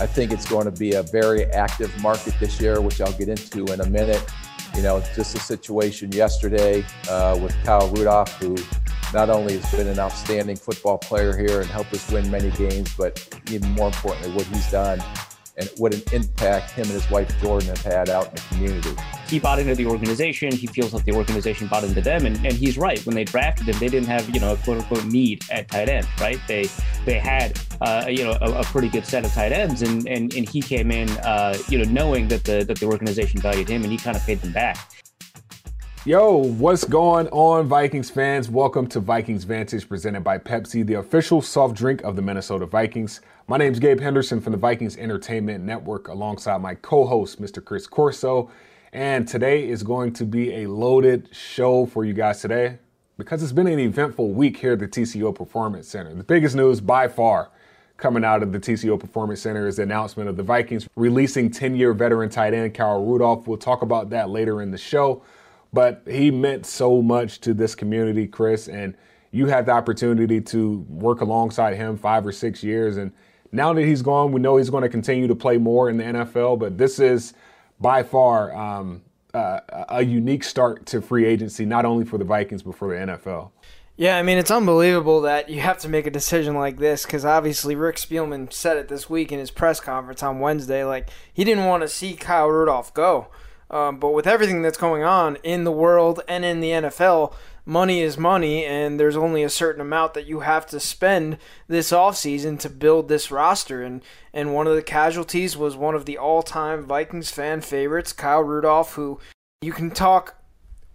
I think it's going to be a very active market this year, which I'll get into in a minute. You know, just a situation yesterday uh, with Kyle Rudolph, who not only has been an outstanding football player here and helped us win many games, but even more importantly, what he's done and what an impact him and his wife Jordan have had out in the community. He bought into the organization. He feels like the organization bought into them, and, and he's right. When they drafted him, they didn't have you know a quote unquote need at tight end, right? They they had uh, you know a, a, pretty good set of tight ends, and and, and he came in uh, you know knowing that the that the organization valued him, and he kind of paid them back. Yo, what's going on, Vikings fans? Welcome to Vikings Vantage presented by Pepsi, the official soft drink of the Minnesota Vikings. My name is Gabe Henderson from the Vikings Entertainment Network alongside my co host, Mr. Chris Corso. And today is going to be a loaded show for you guys today because it's been an eventful week here at the TCO Performance Center. The biggest news by far coming out of the TCO Performance Center is the announcement of the Vikings releasing 10 year veteran tight end Kyle Rudolph. We'll talk about that later in the show. But he meant so much to this community, Chris, and you had the opportunity to work alongside him five or six years. And now that he's gone, we know he's going to continue to play more in the NFL. But this is by far um, uh, a unique start to free agency, not only for the Vikings, but for the NFL. Yeah, I mean, it's unbelievable that you have to make a decision like this because obviously Rick Spielman said it this week in his press conference on Wednesday. Like, he didn't want to see Kyle Rudolph go. Um, but with everything that's going on in the world and in the NFL, money is money, and there's only a certain amount that you have to spend this offseason to build this roster. And, and one of the casualties was one of the all time Vikings fan favorites, Kyle Rudolph, who you can talk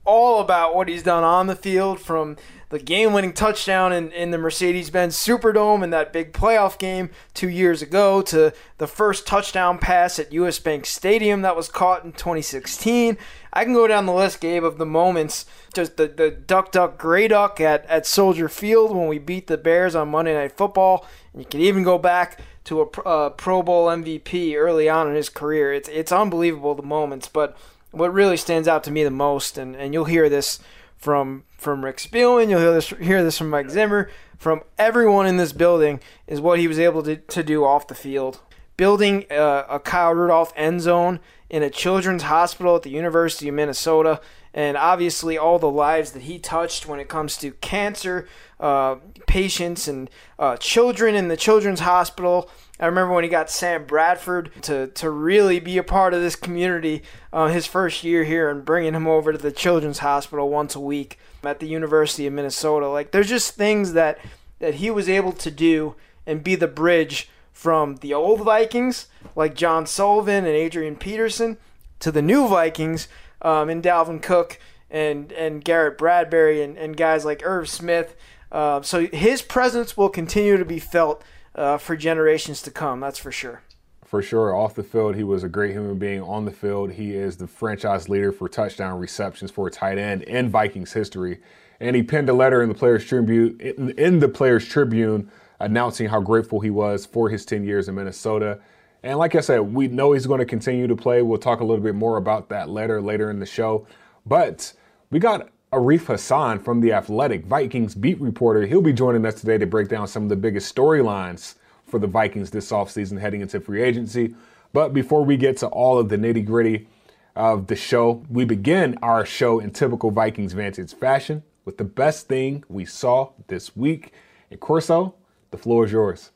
all about what he's done on the field from the game winning touchdown in, in the Mercedes Benz Superdome in that big playoff game two years ago to the first touchdown pass at US Bank Stadium that was caught in 2016. I can go down the list, Gabe, of the moments. Just the, the duck, duck, gray duck at, at Soldier Field when we beat the Bears on Monday Night Football. And you can even go back to a, a uh, Pro Bowl MVP early on in his career. It's, it's unbelievable, the moments. But what really stands out to me the most, and, and you'll hear this from from Rick Spielman, you'll hear this hear this from Mike Zimmer, from everyone in this building, is what he was able to, to do off the field. Building a, a Kyle Rudolph end zone in a children's hospital at the University of Minnesota, and obviously all the lives that he touched when it comes to cancer uh, patients and uh, children in the children's hospital. I remember when he got Sam Bradford to, to really be a part of this community uh, his first year here and bringing him over to the Children's Hospital once a week at the University of Minnesota. Like, there's just things that, that he was able to do and be the bridge from the old Vikings, like John Sullivan and Adrian Peterson, to the new Vikings um, and Dalvin Cook and, and Garrett Bradbury and, and guys like Irv Smith. Uh, so his presence will continue to be felt uh, for generations to come. That's for sure. For sure. Off the field, he was a great human being. On the field, he is the franchise leader for touchdown receptions for a tight end in Vikings history. And he penned a letter in the Players Tribune in, the Players Tribune announcing how grateful he was for his 10 years in Minnesota. And like I said, we know he's going to continue to play. We'll talk a little bit more about that letter later in the show. But we got Arif Hasan from The Athletic, Vikings beat reporter. He'll be joining us today to break down some of the biggest storylines for the Vikings this offseason heading into free agency. But before we get to all of the nitty gritty of the show, we begin our show in typical Vikings Vantage fashion with the best thing we saw this week. And Corso, the floor is yours.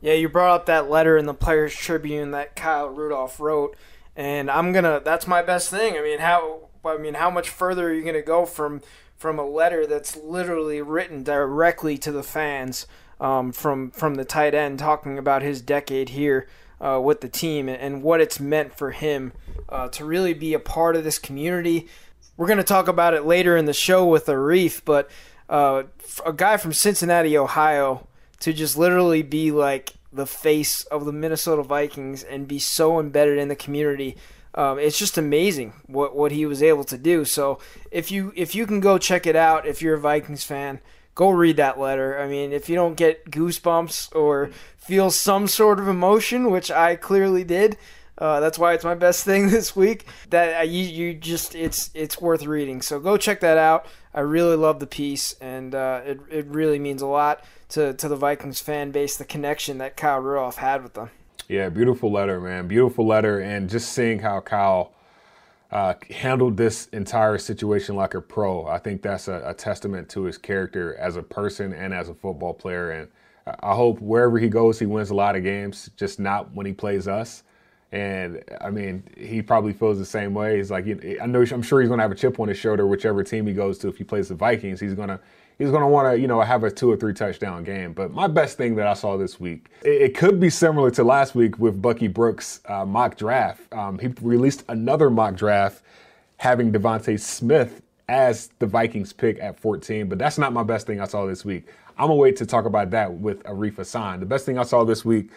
Yeah, you brought up that letter in the Players Tribune that Kyle Rudolph wrote, and I'm gonna. That's my best thing. I mean, how I mean, how much further are you to go from from a letter that's literally written directly to the fans um, from from the tight end, talking about his decade here uh, with the team and what it's meant for him uh, to really be a part of this community. We're going to talk about it later in the show with Arif, but uh, a guy from Cincinnati, Ohio, to just literally be like the face of the Minnesota Vikings and be so embedded in the community um, it's just amazing what what he was able to do. So if you if you can go check it out, if you're a Vikings fan, go read that letter. I mean, if you don't get goosebumps or feel some sort of emotion, which I clearly did, uh, that's why it's my best thing this week. That uh, you you just it's it's worth reading. So go check that out. I really love the piece, and uh, it it really means a lot to to the Vikings fan base. The connection that Kyle Rudolph had with them. Yeah, beautiful letter, man. Beautiful letter, and just seeing how Kyle uh, handled this entire situation like a pro. I think that's a, a, testament to his character as a person and as a football player. And I hope wherever he goes, he wins a lot of games, just not when he plays us. And I mean, he probably feels the same way. He's like, I know, I'm sure he's going to have a chip on his shoulder, whichever team he goes to. If he plays the Vikings, he's going to he's going to want to, you know, have a two or three touchdown game. But my best thing that I saw this week, it, it could be similar to last week with Bucky Brooks' uh, mock draft. Um, he released another mock draft having DeVonta Smith as the Vikings pick at 14, but that's not my best thing I saw this week. I'm gonna wait to talk about that with Arif Hasan. The best thing I saw this week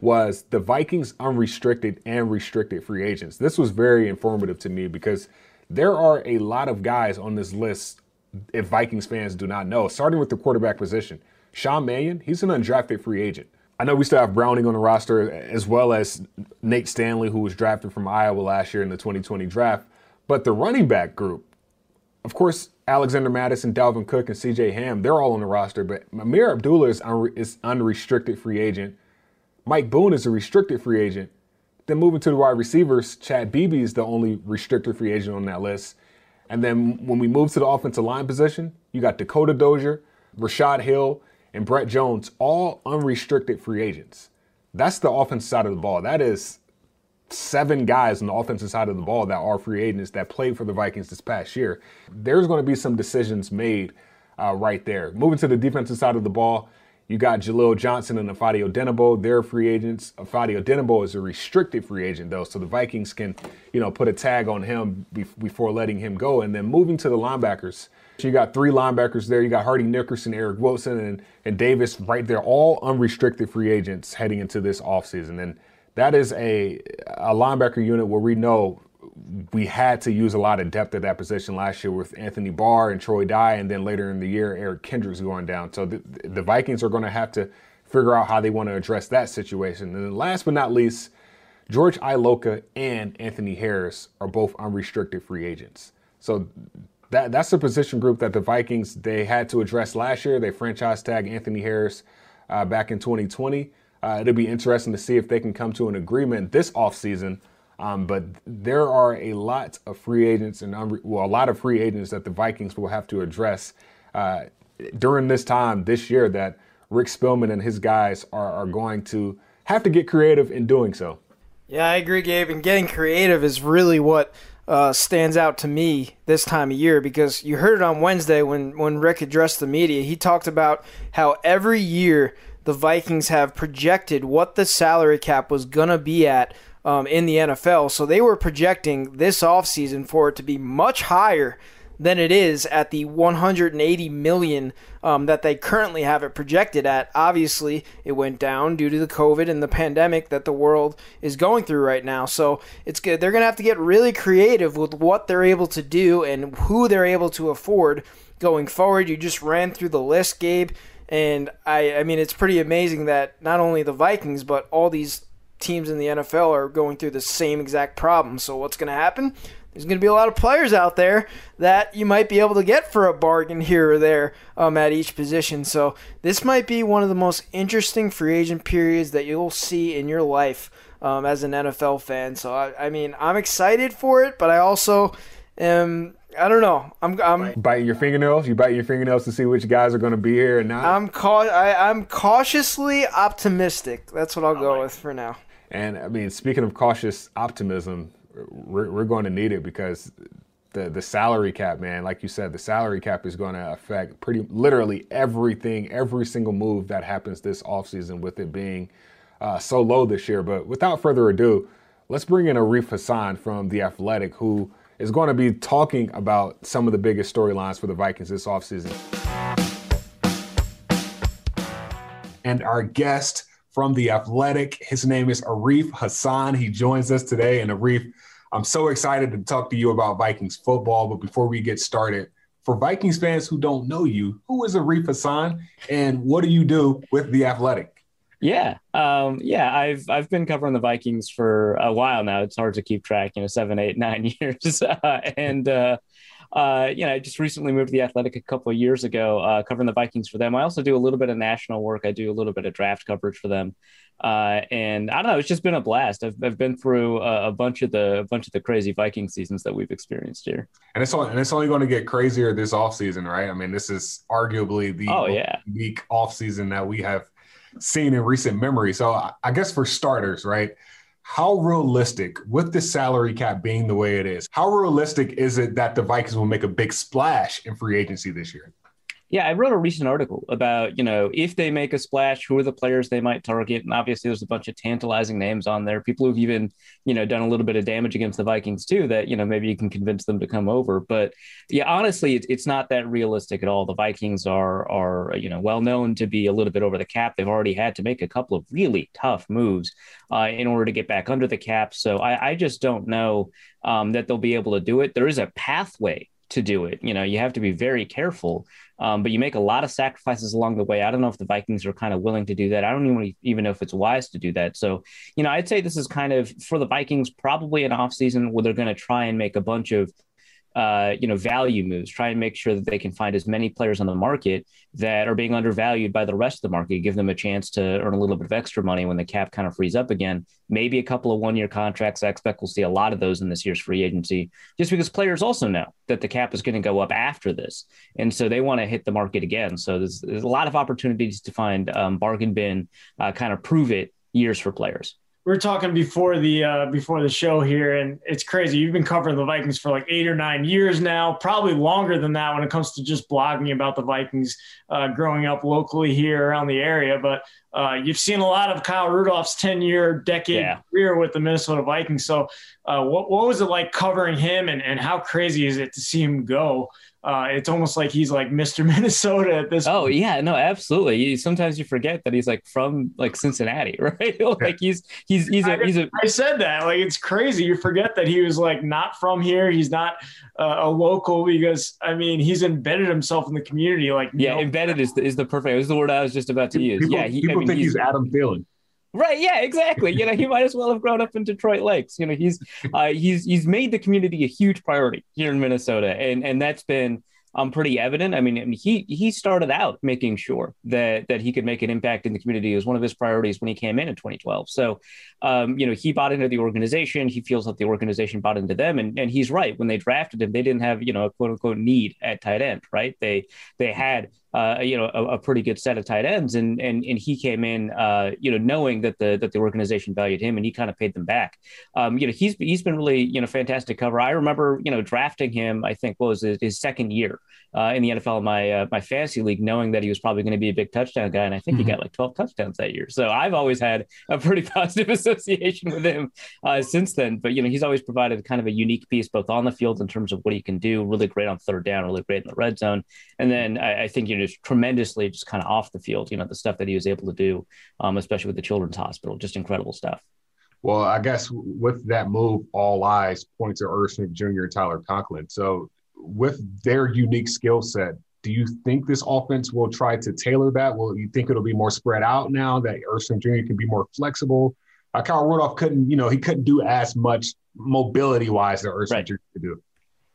was the Vikings unrestricted and restricted free agents. This was very informative to me because there are a lot of guys on this list if Vikings fans do not know, starting with the quarterback position. Sean Mannion, he's an undrafted free agent. I know we still have Browning on the roster as well as Nate Stanley, who was drafted from Iowa last year in the 2020 draft. But the running back group, of course, Alexander Mattison, Dalvin Cook, and CJ Ham, they're all on the roster. But Ameer Abdullah is, un- is unrestricted free agent. Mike Boone is a restricted free agent. Then moving to the wide receivers, Chad Beebe is the only restricted free agent on that list. And then when we move to the offensive line position, you got Dakota Dozier, Rashod Hill, and Brett Jones, all unrestricted free agents. That's the offensive side of the ball. That is seven guys on the offensive side of the ball that are free agents that played for the Vikings this past year. There's going to be some decisions made uh, right there. Moving to the defensive side of the ball, you got Jaleel Johnson and Ifeadi Odenigbo. They're free agents. Ifeadi Odenigbo is a restricted free agent, though, so the Vikings can, you know, put a tag on him be- before letting him go. And then moving to the linebackers, you got three linebackers there. You got Hardy Nickerson, Eric Wilson, and, and Davis right there, all unrestricted free agents heading into this offseason. And that is a, a linebacker unit where we know we had to use a lot of depth at that position last year with Anthony Barr and Troy Dye, and then later in the year, Eric Kendricks going down. So the, the Vikings are going to have to figure out how they want to address that situation. And then last but not least, George Iloka and Anthony Harris are both unrestricted free agents. So that that's the position group that the Vikings they had to address last year. They franchise tag Anthony Harris uh, back in 2020. Uh, it'll be interesting to see if they can come to an agreement this offseason um, but there are a lot of free agents and unre- well, a lot of free agents that the Vikings will have to address uh, during this time this year that Rick Spielman and his guys are, are going to have to get creative in doing so. Yeah, I agree, Gabe. And getting creative is really what uh, stands out to me this time of year because you heard it on Wednesday when, when Rick addressed the media. He talked about how every year the Vikings have projected what the salary cap was going to be at um, in the NFL. So they were projecting this offseason for it to be much higher than it is at the 180 million um, that they currently have it projected at. Obviously, it went down due to the COVID and the pandemic that the world is going through right now. So it's good. They're going to have to get really creative with what they're able to do and who they're able to afford going forward. You just ran through the list, Gabe. And I, I mean, it's pretty amazing that not only the Vikings, but all these teams in the NFL are going through the same exact problem. So what's going to happen? There's going to be a lot of players out there that you might be able to get for a bargain here or there um, at each position. So this might be one of the most interesting free agent periods that you'll see in your life um, as an NFL fan. So I, I mean, I'm excited for it, but I also am I don't know. I'm, I'm biting your fingernails. You biting your fingernails to see which guys are going to be here and not. I'm cau- I, am cautiously optimistic. That's what I'll go with for now. And I mean, speaking of cautious optimism, we're, we're going to need it because the the salary cap, man, like you said, the salary cap is going to affect pretty literally everything, every single move that happens this offseason with it being uh, so low this year. But without further ado, let's bring in Arif Hasan from The Athletic, who is going to be talking about some of the biggest storylines for the Vikings this offseason. And our guest from The Athletic. His name is Arif Hasan. He joins us today. And Arif, I'm so excited to talk to you about Vikings football. But before we get started, for Vikings fans who don't know you, who is Arif Hasan and what do you do with The Athletic? Yeah, um, yeah, I've I've been covering the Vikings for a while now. It's hard to keep track, you know, seven, eight, nine years, uh, and uh, uh, you know, I just recently moved to the Athletic a couple of years ago, uh, covering the Vikings for them. I also do a little bit of national work. I do a little bit of draft coverage for them. Uh, and I don't know, it's just been a blast. I've, I've been through a, a, bunch of the a bunch of the crazy Viking seasons that we've experienced here. And it's only, and it's only going to get crazier this offseason, right? I mean, this is arguably the oh, yeah. unique offseason that we have seen in recent memory. So I guess for starters, right? How realistic, with the salary cap being the way it is, how realistic is it that the Vikings will make a big splash in free agency this year? Yeah, I wrote a recent article about, you know, if they make a splash, who are the players they might target? And obviously there's a bunch of tantalizing names on there. People who've even, you know, done a little bit of damage against the Vikings too, that, you know, maybe you can convince them to come over. But yeah, honestly, it's, it's not that realistic at all. The Vikings are, are, you know, well known to be a little bit over the cap. They've already had to make a couple of really tough moves uh, in order to get back under the cap. So I, I just don't know um, that they'll be able to do it. There is a pathway to do it. You know, you have to be very careful, um, but you make a lot of sacrifices along the way. I don't know if the Vikings are kind of willing to do that. I don't even even know if it's wise to do that. So, you know, I'd say this is kind of for the Vikings probably an offseason where they're going to try and make a bunch of uh, you know, value moves, try and make sure that they can find as many players on the market that are being undervalued by the rest of the market, give them a chance to earn a little bit of extra money when the cap kind of frees up again. Maybe a couple of one year contracts. I expect we'll see a lot of those in this year's free agency, just because players also know that the cap is going to go up after this. And so they want to hit the market again. So there's, there's a lot of opportunities to find um, bargain bin, uh, kind of prove it years for players we are talking before the uh, before the show here, and it's crazy. You've been covering the Vikings for like eight or nine years now, probably longer than that when it comes to just blogging about the Vikings uh, growing up locally here around the area. But uh, you've seen a lot of Kyle Rudolph's ten year decade yeah. career with the Minnesota Vikings. So, uh, what what was it like covering him, and and how crazy is it to see him go? Uh, it's almost like he's like Mr. Minnesota at this. Oh point. yeah, no, absolutely. sometimes you forget that he's like from like Cincinnati, right? like he's he's he's a he's a. I said that like it's crazy. You forget that he was like not from here. He's not uh, a local because I mean he's embedded himself in the community. Like yeah, know? embedded is the, is the perfect. Is the word I was just about to use. People, yeah, he, people I mean, think he's, he's Adam Thielen. Right. Yeah. Exactly. You know, he might as well have grown up in Detroit Lakes. You know, he's uh, he's he's made the community a huge priority here in Minnesota, and and that's been um, pretty evident. I mean, I mean, he he started out making sure that that he could make an impact in the community. It was one of his priorities when he came in in 2012. So, um, you know, he bought into the organization. He feels that the organization bought into them, and and he's right. When they drafted him, they didn't have you know a quote unquote need at tight end, right? They they had uh, you know, a, a, pretty good set of tight ends, and and and he came in, uh, you know, knowing that the that the organization valued him, and he kind of paid them back. Um, you know, he's he's been really you know fantastic cover. I remember you know drafting him. I think what was his, his second year uh, in the NFL in my uh, my fantasy league, knowing that he was probably going to be a big touchdown guy, and I think mm-hmm. he got like twelve touchdowns that year. So I've always had a pretty positive association with him uh, since then. But you know, he's always provided kind of a unique piece both on the field in terms of what he can do, really great on third down, really great in the red zone, and then I, I think you know just tremendously just kind of off the field. You know, the stuff that he was able to do, um, especially with the Children's Hospital, just incredible stuff. Well, I guess with that move, all eyes point to Irv Smith Jr. and Tyler Conklin. So, with their unique skill set, do you think this offense will try to tailor that? Will you think it'll be more spread out now that Irv Smith Jr. can be more flexible? Uh, Kyle Rudolph couldn't, you know, he couldn't do as much mobility wise that Irv Smith right. Jr. could do.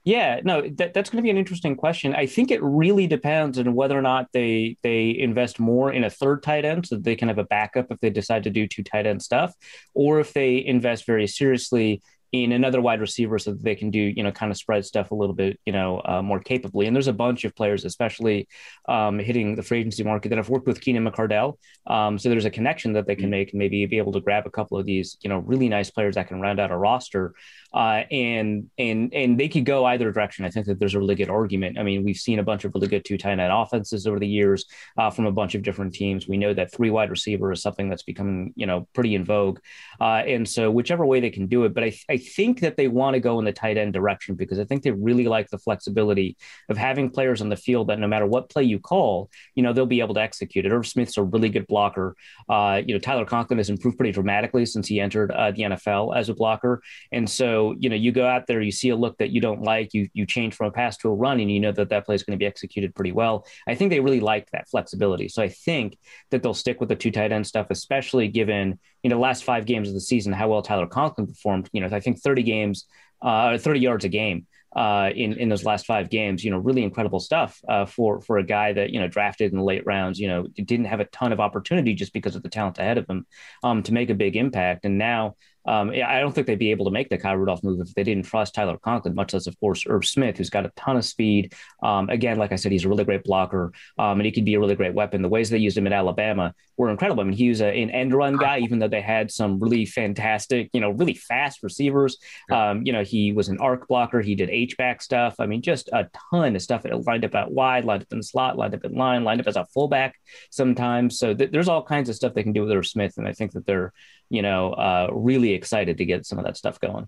Yeah, no, that, that's going to be an interesting question. I think it really depends on whether or not they they invest more in a third tight end so that they can have a backup if they decide to do two tight end stuff, or if they invest very seriously in another wide receiver so that they can do, you know, kind of spread stuff a little bit, you know, uh, more capably. And there's a bunch of players, especially um, hitting the free agency market, that have worked with Keenan McCardell. Um, so there's a connection that they can mm-hmm. make and maybe be able to grab a couple of these, you know, really nice players that can round out a roster. Uh, and and and they could go either direction. I think that there's a really good argument. I mean, we've seen a bunch of really good two tight end offenses over the years uh, from a bunch of different teams. We know that three wide receiver is something that's becoming, you know, pretty in vogue. Uh, and so whichever way they can do it, but I, I think that they want to go in the tight end direction because I think they really like the flexibility of having players on the field that no matter what play you call, you know, they'll be able to execute it. Irv Smith's a really good blocker. Uh, you know, Tyler Conklin has improved pretty dramatically since he entered uh, the NFL as a blocker. And so, you know, you go out there, you see a look that you don't like, you you change from a pass to a run, and you know that that play is going to be executed pretty well. I think they really like that flexibility. So I think that they'll stick with the two tight end stuff, especially given you know the last five games of the season how well Tyler Conklin performed. You know, I think 30 games, uh, 30 yards a game uh, in in those last five games. You know, really incredible stuff uh, for for a guy that you know drafted in the late rounds. You know, didn't have a ton of opportunity just because of the talent ahead of him um, to make a big impact, and now um, I don't think they'd be able to make the Kyle Rudolph move if they didn't trust Tyler Conklin, much less, of course, Irv Smith, who's got a ton of speed. Um, again, like I said, he's a really great blocker, um, and he could be a really great weapon. The ways they used him at Alabama were incredible. I mean, he was a, an end run guy, even though they had some really fantastic, you know, really fast receivers. Um, you know, he was an arc blocker. He did H back stuff. I mean, just a ton of stuff. It lined up out wide, lined up in slot, lined up in line, lined up as a fullback sometimes. So th- there's all kinds of stuff they can do with Irv Smith, and I think that they're you know, uh, really excited to get some of that stuff going.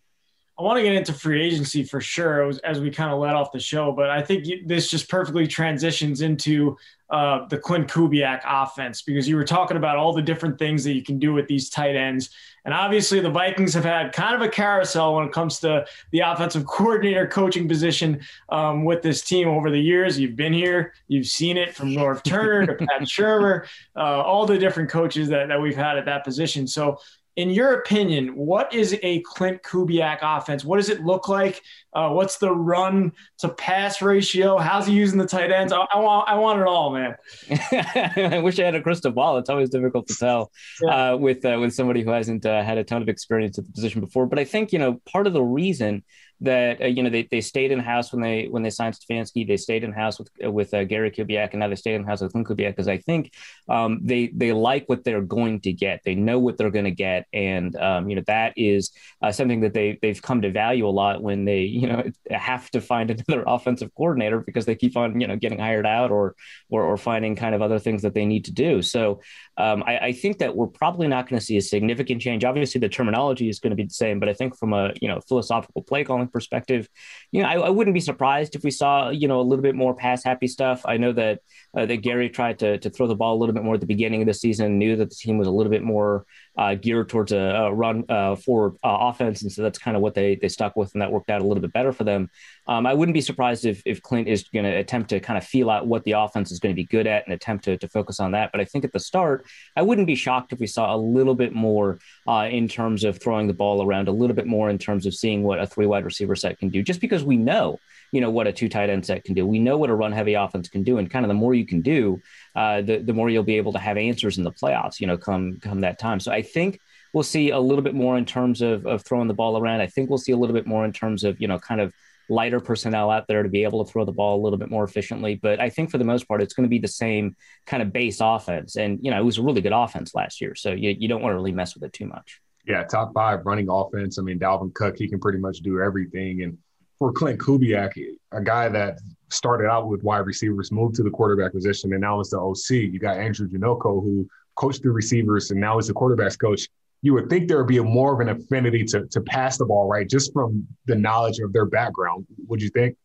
I want to get into free agency for sure as, as we kind of let off the show, but I think this just perfectly transitions into uh, the Klint Kubiak offense because you were talking about all the different things that you can do with these tight ends. And obviously, the Vikings have had kind of a carousel when it comes to the offensive coordinator coaching position um, with this team over the years. You've been here, you've seen it from Norv Turner to Pat Shurmur, uh, all the different coaches that, that we've had at that position. So, in your opinion, what is a Klint Kubiak offense? What does it look like? Uh, what's the run to pass ratio? How's he using the tight ends? I, I want, I want it all, man. I wish I had a crystal ball. It's always difficult to tell yeah. uh, with uh, with somebody who hasn't uh, had a ton of experience at the position before. But I think you know part of the reason that uh, you know they, they stayed in house when they when they signed Stefanski. They stayed in house with with uh, Gary Kubiak, and now they stay in house with Klint Kubiak because I think um, they they like what they're going to get. They know what they're going to get, and um, you know that is uh, something that they they've come to value a lot when they you know have to find another offensive coordinator because they keep on you know getting hired out or or, or finding kind of other things that they need to do. So um, I, I think that we're probably not going to see a significant change. Obviously, the terminology is going to be the same, but I think from a you know philosophical play calling perspective, you know, I, I, wouldn't be surprised if we saw, you know, a little bit more pass happy stuff. I know that uh, that Gary tried to to throw the ball a little bit more at the beginning of the season, knew that the team was a little bit more uh, geared towards a, a run uh, forward uh, offense, and so that's kind of what they they stuck with, and that worked out a little bit better for them. Um, I wouldn't be surprised if if Klint is going to attempt to kind of feel out what the offense is going to be good at and attempt to to focus on that. But I think at the start, I wouldn't be shocked if we saw a little bit more uh, in terms of throwing the ball around, a little bit more in terms of seeing what a three wide receiver set can do, just because we know you know what a two tight end set can do. We know what a run heavy offense can do, and kind of the more you can do, uh, the the more you'll be able to have answers in the playoffs. You know, come come that time. So I think we'll see a little bit more in terms of, of throwing the ball around. I think we'll see a little bit more in terms of, you know, kind of lighter personnel out there to be able to throw the ball a little bit more efficiently. But I think for the most part, it's going to be the same kind of base offense. And, you know, it was a really good offense last year. So you, you don't want to really mess with it too much. Yeah, top five running offense. I mean, Dalvin Cook, he can pretty much do everything. And for Klint Kubiak, a guy that started out with wide receivers, moved to the quarterback position, and now is the OC. You got Andrew Janocko, who coached the receivers and now is the quarterbacks coach you would think there would be a more of an affinity to to pass the ball, right? Just from the knowledge of their background. Would you think?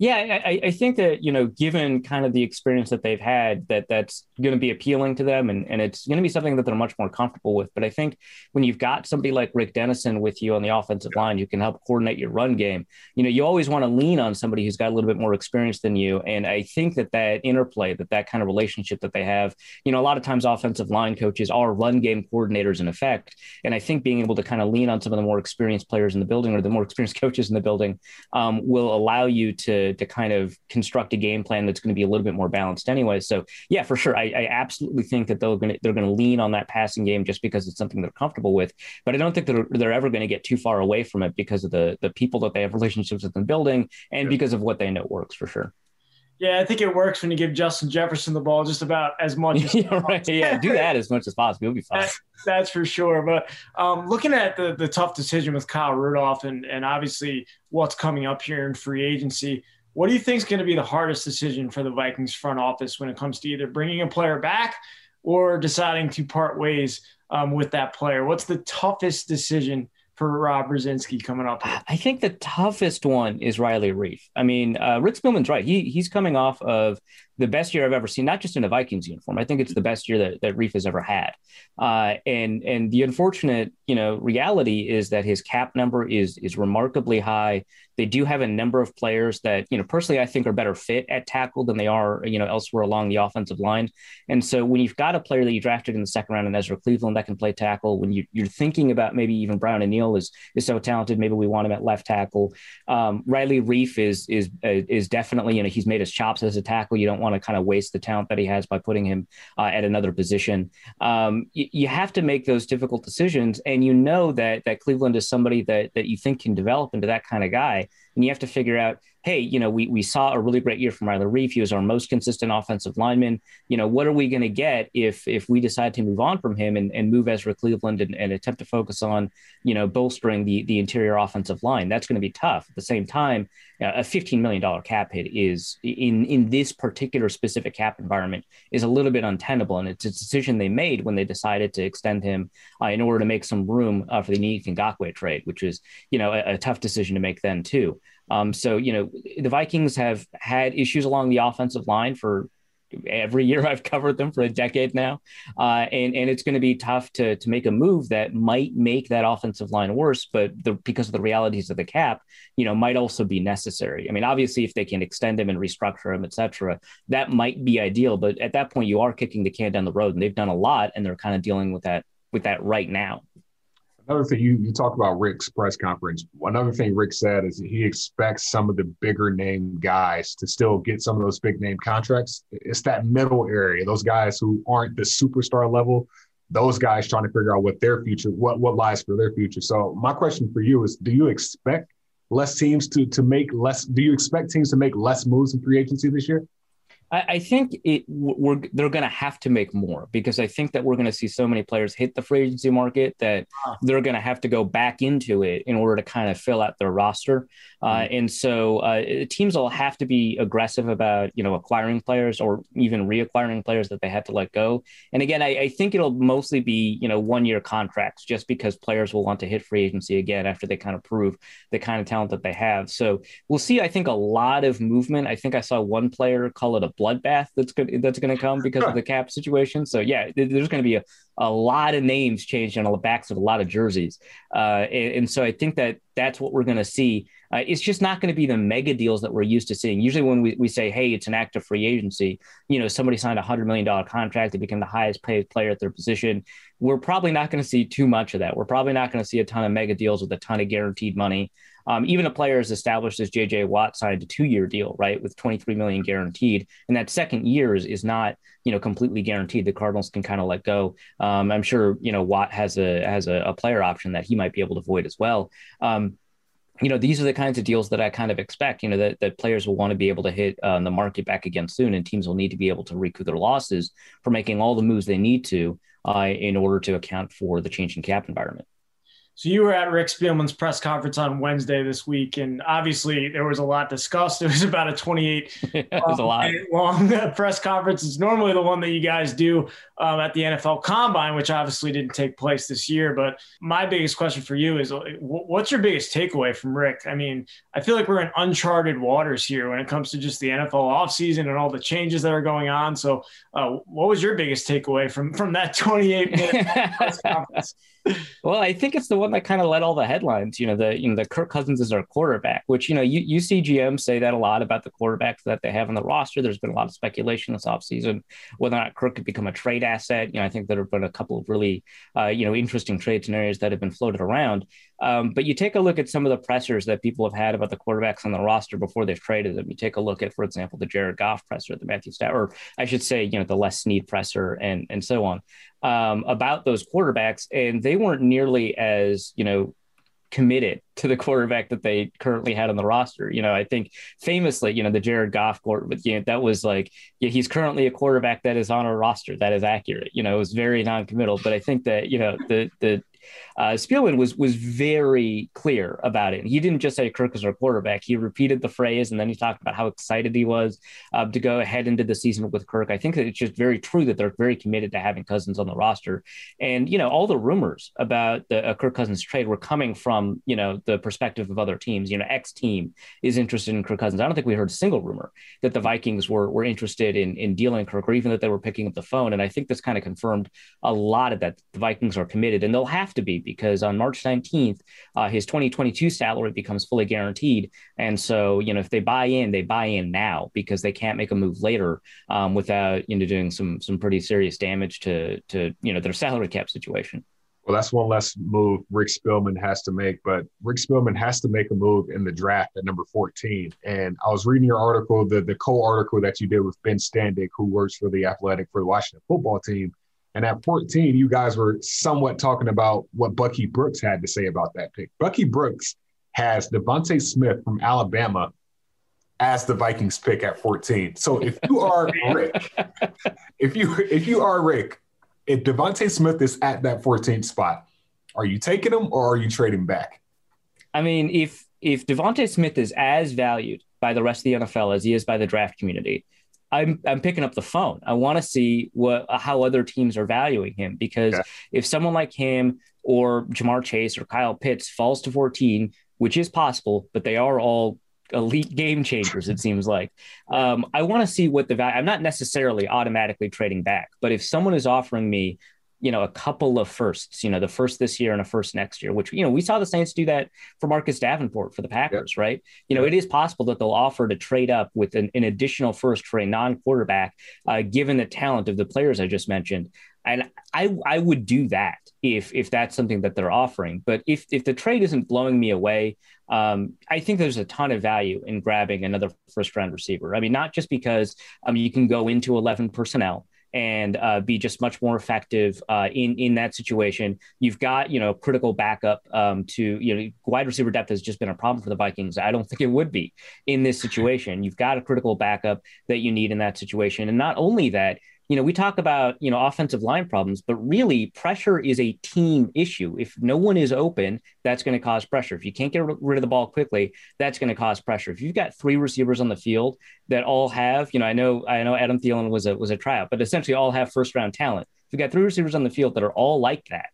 Yeah, I, I, think that you know, given kind of the experience that they've had, that that's going to be appealing to them, and, and it's going to be something that they're much more comfortable with. But I think when you've got somebody like Rick Dennison with you on the offensive line, who can help coordinate your run game, you know, you always want to lean on somebody who's got a little bit more experience than you. And I think that that interplay, that that kind of relationship that they have, you know, a lot of times offensive line coaches are run game coordinators in effect, and I think being able to kind of lean on some of the more experienced players in the building or the more experienced coaches in the building um, will allow you to to kind of construct a game plan that's going to be a little bit more balanced anyway. So yeah, for sure, I, I absolutely think that they're going to they're going to lean on that passing game just because it's something they're comfortable with. But I don't think they're they're ever going to get too far away from it because of the the people that they have relationships with in the building and because of what they know works for sure. Yeah, I think it works when you give Justin Jefferson the ball just about as much as yeah, right. yeah, do that as much as possible. You'll be fine. That, that's for sure. But um, looking at the the tough decision with Kyle Rudolph and and obviously what's coming up here in free agency, what do you think is going to be the hardest decision for the Vikings front office when it comes to either bringing a player back or deciding to part ways um, with that player? What's the toughest decision for Rob Brzezinski coming up? Here? I think the toughest one is Riley Reiff. I mean, uh, Rick Spielman's right. He he's coming off of the best year I've ever seen, not just in a Vikings uniform. I think it's the best year that, that Reiff has ever had. Uh, and and the unfortunate, you know, reality is that his cap number is is remarkably high. They do have a number of players that, you know, personally I think are better fit at tackle than they are, you know, elsewhere along the offensive line. And so when you've got a player that you drafted in the second round in Ezra Cleveland that can play tackle, when you, are thinking about maybe even Brian O'Neill is is so talented, maybe we want him at left tackle. Um, Riley Reiff is is uh, is definitely, you know, he's made his chops as a tackle. You don't want to kind of waste the talent that he has by putting him uh, at another position. Um, you, you have to make those difficult decisions, and you know that that Cleveland is somebody that that you think can develop into that kind of guy and you have to figure out hey, you know, we, we saw a really great year from Riley Reiff. He was our most consistent offensive lineman. You know, what are we going to get if if we decide to move on from him and, and move Ezra Cleveland and, and attempt to focus on, you know, bolstering the the interior offensive line? That's going to be tough. At the same time, a $15 million cap hit is in in this particular specific cap environment is a little bit untenable. And it's a decision they made when they decided to extend him uh, in order to make some room uh, for the Yannick Ngakoue trade, which is, you know, a, a tough decision to make then too. Um, so, you know, the Vikings have had issues along the offensive line for every year I've covered them for a decade now. Uh, and, and it's going to be tough to, to make a move that might make that offensive line worse, but the, because of the realities of the cap, you know, might also be necessary. I mean, obviously if they can extend him and restructure him, etc., that might be ideal. But at that point you are kicking the can down the road and they've done a lot and they're kind of dealing with that, with that right now another thing you, you talk about Rick's press conference. Another thing Rick said is he expects some of the bigger name guys to still get some of those big name contracts. It's that middle area, those guys who aren't the superstar level, those guys trying to figure out what their future, what what lies for their future. So my question for you is do you expect less teams to to make less do you expect teams to make less moves in free agency this year? I, I think it we're they're going to have to make more because I think that we're going to see so many players hit the free agency market that they're going to have to go back into it in order to kind of fill out their roster. Uh, mm-hmm. and so uh, teams will have to be aggressive about you know acquiring players or even reacquiring players that they had to let go. And again, I, I think it'll mostly be you know one year contracts just because players will want to hit free agency again after they kind of prove the kind of talent that they have. So we'll see. I think a lot of movement. I think I saw one player call it a bloodbath that's good that's going to come because of the cap situation. So yeah, there's going to be a, a lot of names changed on the backs of a lot of jerseys, uh, and, and, so I think that that's what we're going to see. Uh, it's just not going to be the mega deals that we're used to seeing. Usually, when we, we say, "Hey, it's an active free agency," you know, somebody signed a hundred million dollar contract to become the highest paid player at their position. We're probably not going to see too much of that. We're probably not going to see a ton of mega deals with a ton of guaranteed money. Um, even a player as established as JJ Watt signed a two-year deal, right, with 23 million guaranteed, and that second year is, is not you know completely guaranteed. The Cardinals can kind of let go. Um, I'm sure you know Watt has a has a, a, player option that he might be able to void as well. Um, you know, these are the kinds of deals that I kind of expect, you know, that, that players will want to be able to hit uh, the market back again soon, and teams will need to be able to recoup their losses for making all the moves they need to uh, in order to account for the changing cap environment. So you were at Rick Spielman's press conference on Wednesday this week, and obviously there was a lot discussed. It was about a 28 it was a lot. Um, long press conference. It's normally the one that you guys do um, at the NFL Combine, which obviously didn't take place this year. But my biggest question for you is, what's your biggest takeaway from Rick? I mean, I feel like we're in uncharted waters here when it comes to just the NFL offseason and all the changes that are going on. So, uh, what was your biggest takeaway from from that 28 minute press conference? Well, I think it's the one that kind of led all the headlines. You know, the you know the Kirk Cousins is our quarterback, which you know you, you see say that a lot about the quarterbacks that they have on the roster. There's been a lot of speculation this offseason whether or not Kirk could become a trade asset. You know, I think there have been a couple of really uh, you know interesting trade scenarios that have been floated around. Um, but you take a look at some of the pressers that people have had about the quarterbacks on the roster before they've traded them. You take a look at, for example, the Jared Goff presser, the Matthew Stafford, or I should say, you know, the Les Snead presser, and and so on um, about those quarterbacks, and they weren't nearly as you know committed to the quarterback that they currently had on the roster. You know, I think famously, you know, the Jared Goff court, but you know, that was like, yeah, he's currently a quarterback that is on a roster that is accurate. You know, it was very non-committal, but I think that you know the the Uh, Spielman was was very clear about it. He didn't just say Kirk is our quarterback. He repeated the phrase, and then he talked about how excited he was uh, to go ahead into the season with Kirk. I think that it's just very true that they're very committed to having Cousins on the roster. And you know, all the rumors about the uh, Kirk Cousins trade were coming from you know the perspective of other teams. You know, X team is interested in Kirk Cousins. I don't think we heard a single rumor that the Vikings were were interested in in dealing Kirk, or even that they were picking up the phone. And I think this kind of confirmed a lot of that. The Vikings are committed, and they'll have to be because on March 19th, uh, his 2022 salary becomes fully guaranteed. And so, you know, if they buy in, they buy in now because they can't make a move later um, without you know doing some some pretty serious damage to to you know their salary cap situation. Well, that's one less move Rick Spielman has to make, but Rick Spielman has to make a move in the draft at number 14. And I was reading your article, the, the co-article that you did with Ben Standig, who works for the Athletic for the Washington football team. And at 14, you guys were somewhat talking about what Bucky Brooks had to say about that pick. Bucky Brooks has DeVonta Smith from Alabama as the Vikings pick at 14. So if you are Rick, if you if you are Rick, if DeVonta Smith is at that 14th spot, are you taking him or are you trading back? I mean, if if DeVonta Smith is as valued by the rest of the NFL as he is by the draft community, I'm I'm picking up the phone. I want to see what how other teams are valuing him because okay. if someone like him or Ja'Marr Chase or Kyle Pitts falls to 14, which is possible, but they are all elite game changers, it seems like. Um, I want to see what the value, I'm not necessarily automatically trading back, but if someone is offering me, you know, a couple of firsts, you know, the first this year and a first next year, which, you know, we saw the Saints do that for Marcus Davenport for the Packers, right? You know, it is possible that they'll offer to trade up with an, an additional first for a non quarterback, uh, given the talent of the players I just mentioned and I I would do that if if that's something that they're offering. But if if the trade isn't blowing me away, um, I think there's a ton of value in grabbing another first round receiver. I mean, not just because um, you can go into 11 personnel and uh, be just much more effective uh, in in that situation. You've got you know critical backup um, to you know wide receiver depth has just been a problem for the Vikings. I don't think it would be in this situation. You've got a critical backup that you need in that situation, and not only that you know, we talk about, you know, offensive line problems, but really pressure is a team issue. If no one is open, that's going to cause pressure. If you can't get rid of the ball quickly, that's going to cause pressure. If you've got three receivers on the field that all have, you know, I know, I know Adam Thielen was a, was a tryout, but essentially all have first round talent. If you've got three receivers on the field that are all like that,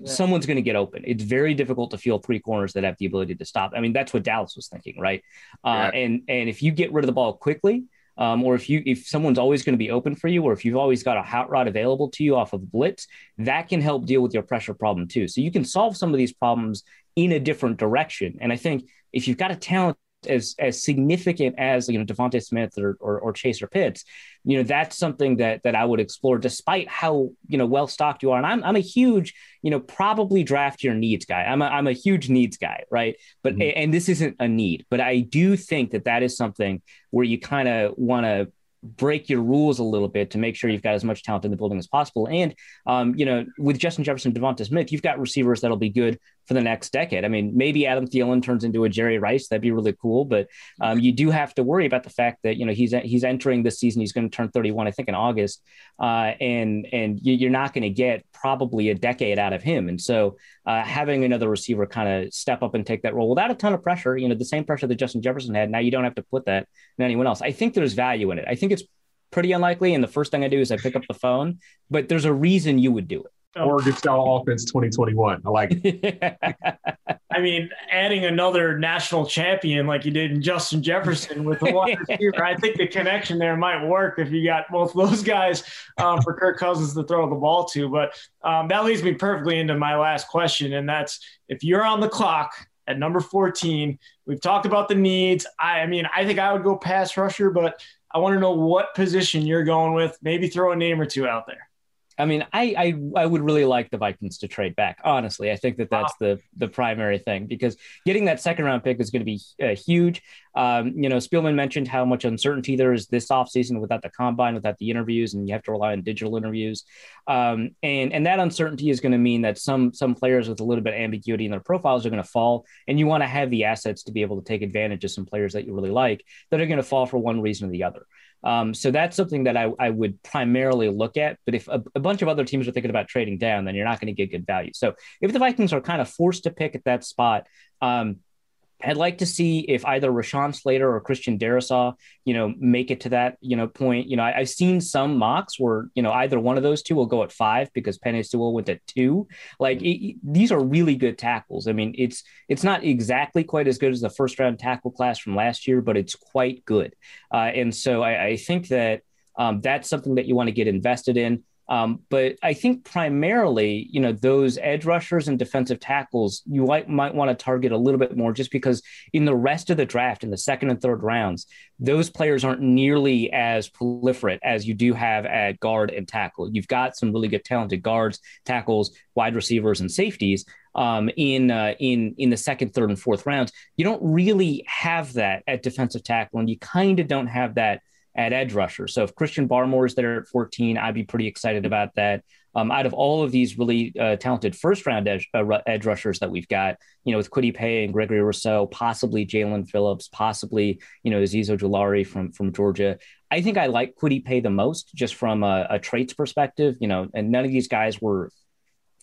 yeah. someone's going to get open. It's very difficult to field three corners that have the ability to stop. I mean, that's what Dallas was thinking, right? Uh, yeah. And and if you get rid of the ball quickly, um, or if you if someone's always going to be open for you, or if you've always got a hot rod available to you off of blitz, that can help deal with your pressure problem too. So you can solve some of these problems in a different direction. And I think if you've got a talent as as significant as you know DeVonta Smith or, or or Chase or Pitts, you know that's something that that I would explore, despite how you know well stocked you are. And I'm I'm a huge you know probably draft your needs guy. I'm a I'm a huge needs guy, right? But mm-hmm. and this isn't a need, but I do think that that is something where you kind of want to break your rules a little bit to make sure you've got as much talent in the building as possible. And, um, you know, with Justin Jefferson, DeVonta Smith, you've got receivers that'll be good for the next decade. I mean, maybe Adam Thielen turns into a Jerry Rice. That'd be really cool. But um, you do have to worry about the fact that, you know, he's he's entering this season. He's going to turn 31, I think, in August. Uh, and and you're not going to get probably a decade out of him. And so uh, having another receiver kind of step up and take that role without a ton of pressure, you know, the same pressure that Justin Jefferson had, now you don't have to put that in anyone else. I think there's value in it. I think it's pretty unlikely. And the first thing I do is I pick up the phone, but there's a reason you would do it. Oregon style offense 2021. I like it. I mean, adding another national champion like you did in Justin Jefferson with the wide receiver, I think the connection there might work if you got both those guys um, for Kirk Cousins to throw the ball to. But um, that leads me perfectly into my last question, and that's if you're on the clock at number 14, we've talked about the needs. I, I mean, I think I would go pass rusher, but I want to know what position you're going with. Maybe throw a name or two out there. I mean, I, I I would really like the Vikings to trade back. Honestly, I think that that's wow. the the primary thing because getting that second round pick is going to be uh, huge. Um, you know, Spielman mentioned how much uncertainty there is this offseason without the combine, without the interviews, and you have to rely on digital interviews. Um, and and that uncertainty is going to mean that some some players with a little bit of ambiguity in their profiles are going to fall, and you want to have the assets to be able to take advantage of some players that you really like that are going to fall for one reason or the other. Um, so that's something that I, I would primarily look at. But if a, a bunch of other teams are thinking about trading down, then you're not going to get good value. So if the Vikings are kind of forced to pick at that spot, um, I'd like to see if either Rashawn Slater or Christian Darrisaw, you know, make it to that, you know, point. You know, I, have seen some mocks where, you know, either one of those two will go at five because Penei Sewell went at two. Like it, these are really good tackles. I mean, it's it's not exactly quite as good as the first round tackle class from last year, but it's quite good. Uh, and so I, I think that um, that's something that you want to get invested in. Um, but I think primarily, you know, those edge rushers and defensive tackles, you might, might want to target a little bit more just because in the rest of the draft, in the second and third rounds, those players aren't nearly as proliferate as you do have at guard and tackle. You've got some really good talented guards, tackles, wide receivers, and safeties. Um, in uh, in in the second, third, and fourth rounds, you don't really have that at defensive tackle, and you kind of don't have that at edge rusher. So if Christian Barmore is there at 14, I'd be pretty excited about that. Um, out of all of these really uh, talented first round edge, uh, edge rushers that we've got, you know, with Kwity Paye and Gregory Rousseau, possibly Jaelan Phillips, possibly, you know, Azeez Ojulari from, from Georgia. I think I like Kwity Paye the most just from a, a traits perspective, you know, and none of these guys were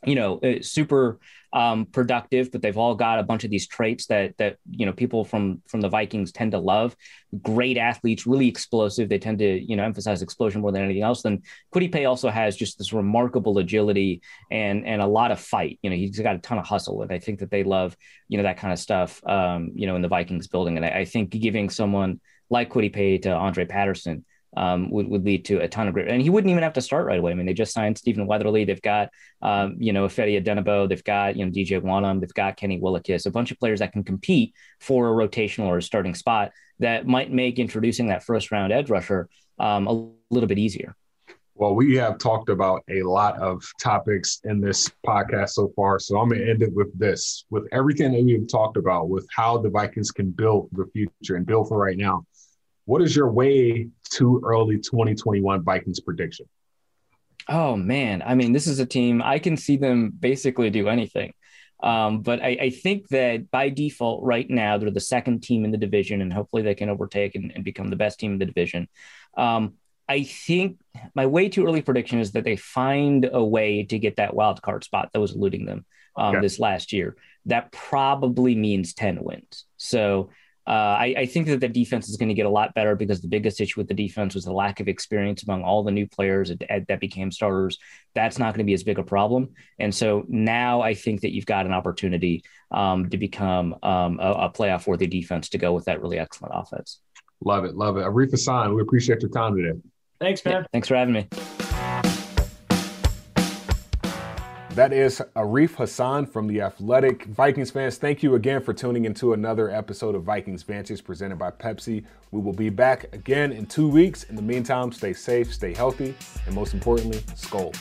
you know, uh, super um, productive, but they've all got a bunch of these traits that that you know people from from the Vikings tend to love. Great athletes, really explosive. They tend to you know emphasize explosion more than anything else. Then Paye also has just this remarkable agility and and a lot of fight. You know, he's got a ton of hustle, and I think that they love you know that kind of stuff. Um, you know, in the Vikings building, and I, I think giving someone like Paye to Andre Patterson um, would, would lead to a ton of great. And he wouldn't even have to start right away. I mean, they just signed Stephen Weatherly. They've got, um, you know, Ifeadi Odenigbo. They've got, you know, DJ Wonnum. They've got Kenny Willekes, a bunch of players that can compete for a rotational or a starting spot that might make introducing that first round edge rusher um, a little bit easier. Well, we have talked about a lot of topics in this podcast so far. So I'm going to end it with this with everything that we've talked about, with how the Vikings can build the future and build for right now. What is your way to early 2021 Vikings prediction? Oh man, I mean, this is a team I can see them basically do anything. Um, but I, I, think that by default, right now, they're the second team in the division, and hopefully they can overtake and, and become the best team in the division. Um, I think my way too early prediction is that they find a way to get that wild card spot that was eluding them um, okay. this last year. That probably means 10 wins. So uh, I, I, think that the defense is going to get a lot better because the biggest issue with the defense was the lack of experience among all the new players that, that became starters. That's not going to be as big a problem. And so now I think that you've got an opportunity um, to become um, a, a playoff worthy defense to go with that really excellent offense. Love it. Love it. Arif Hasan, we appreciate your time today. Thanks, man. Yeah, thanks for having me. That is Arif Hasan from The Athletic. Vikings fans, thank you again for tuning into another episode of Vikings Vantage presented by Pepsi. We will be back again in two weeks. In the meantime, stay safe, stay healthy, and most importantly, Skol.